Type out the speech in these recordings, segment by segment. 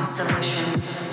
constellations.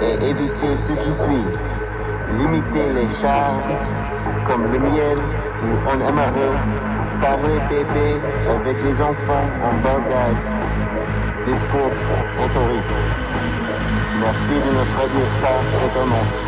Et éviter ce qui suit. Limiter les charmes comme le miel ou un aimerait parler bébé avec des enfants en bas âge. Discours rhétorique. Merci de ne traduire pas cette annonce.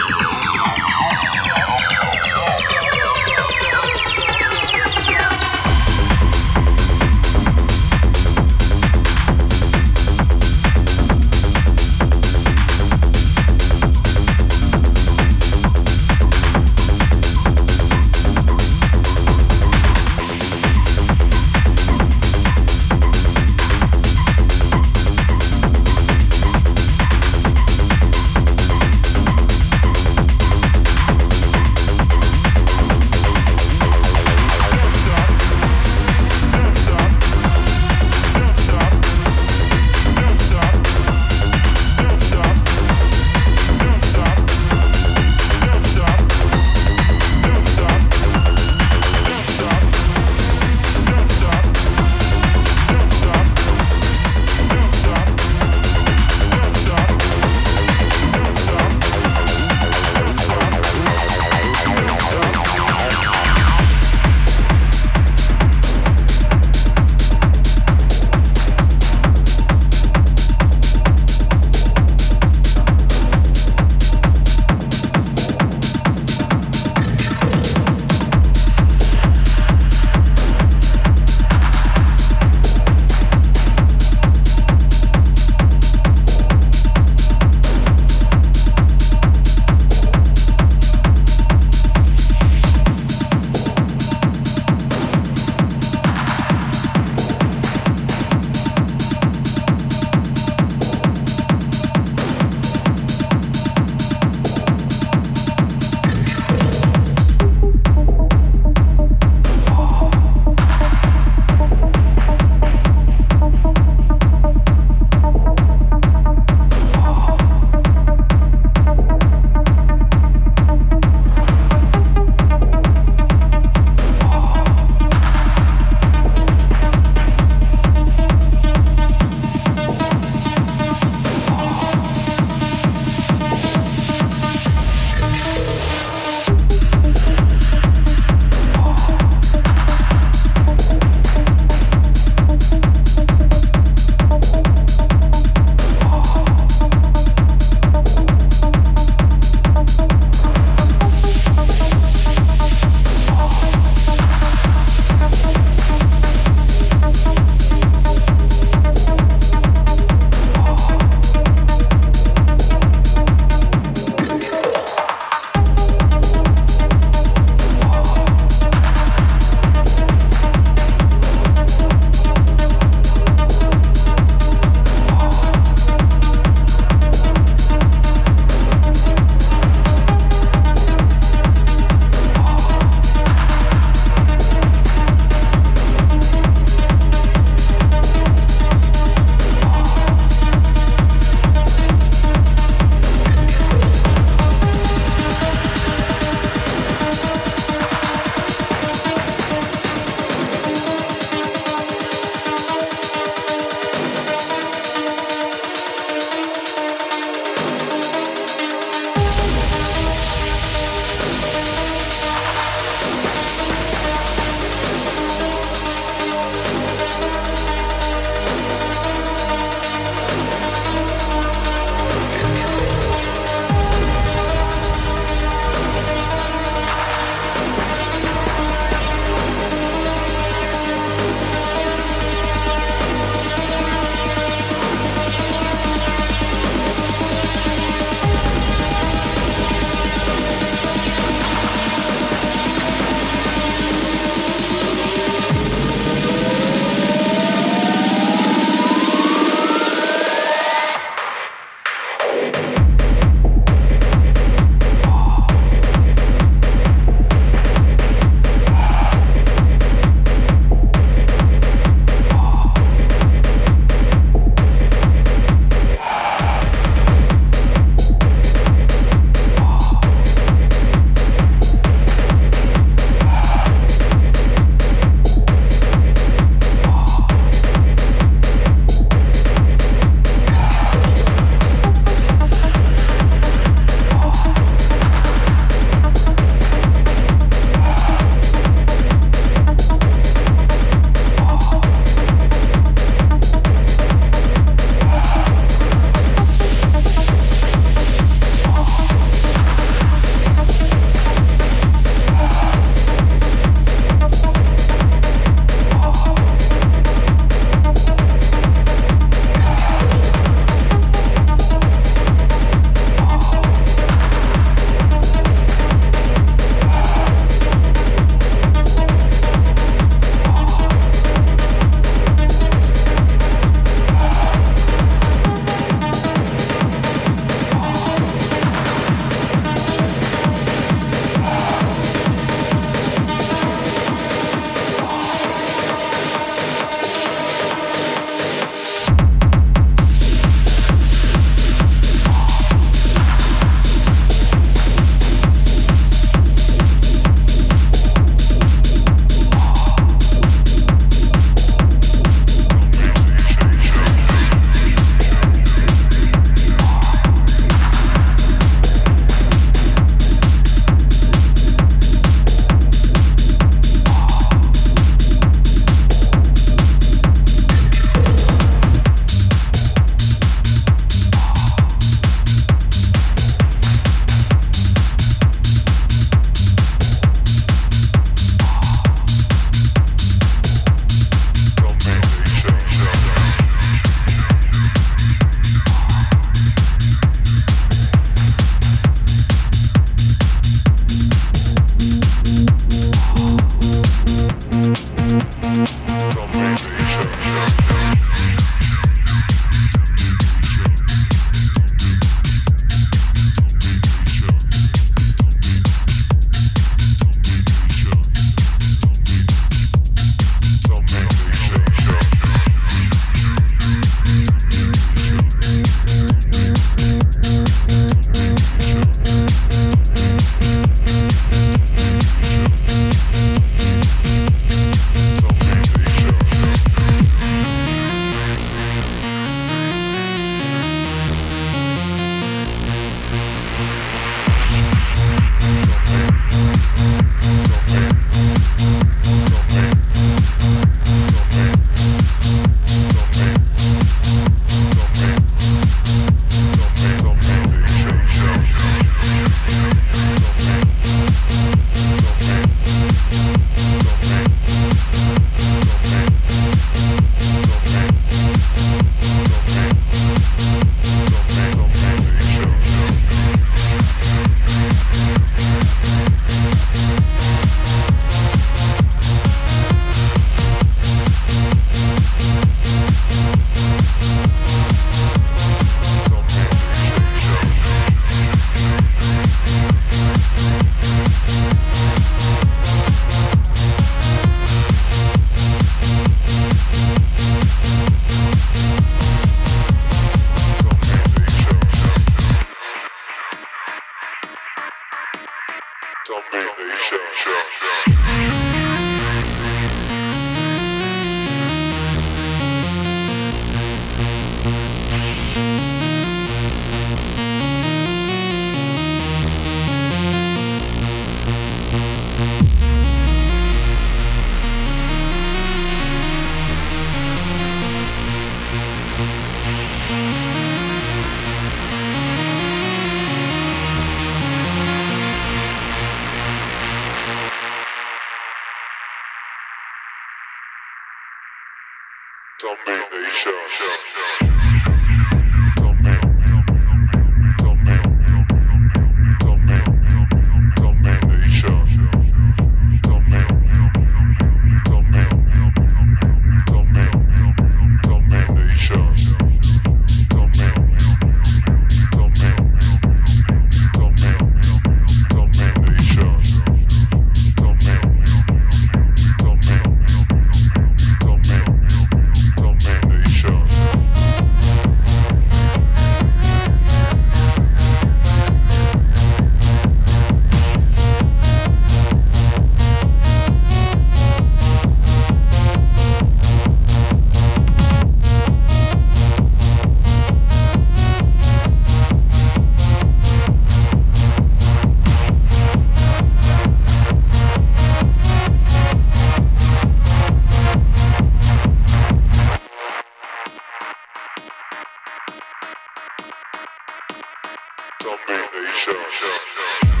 self-meditation.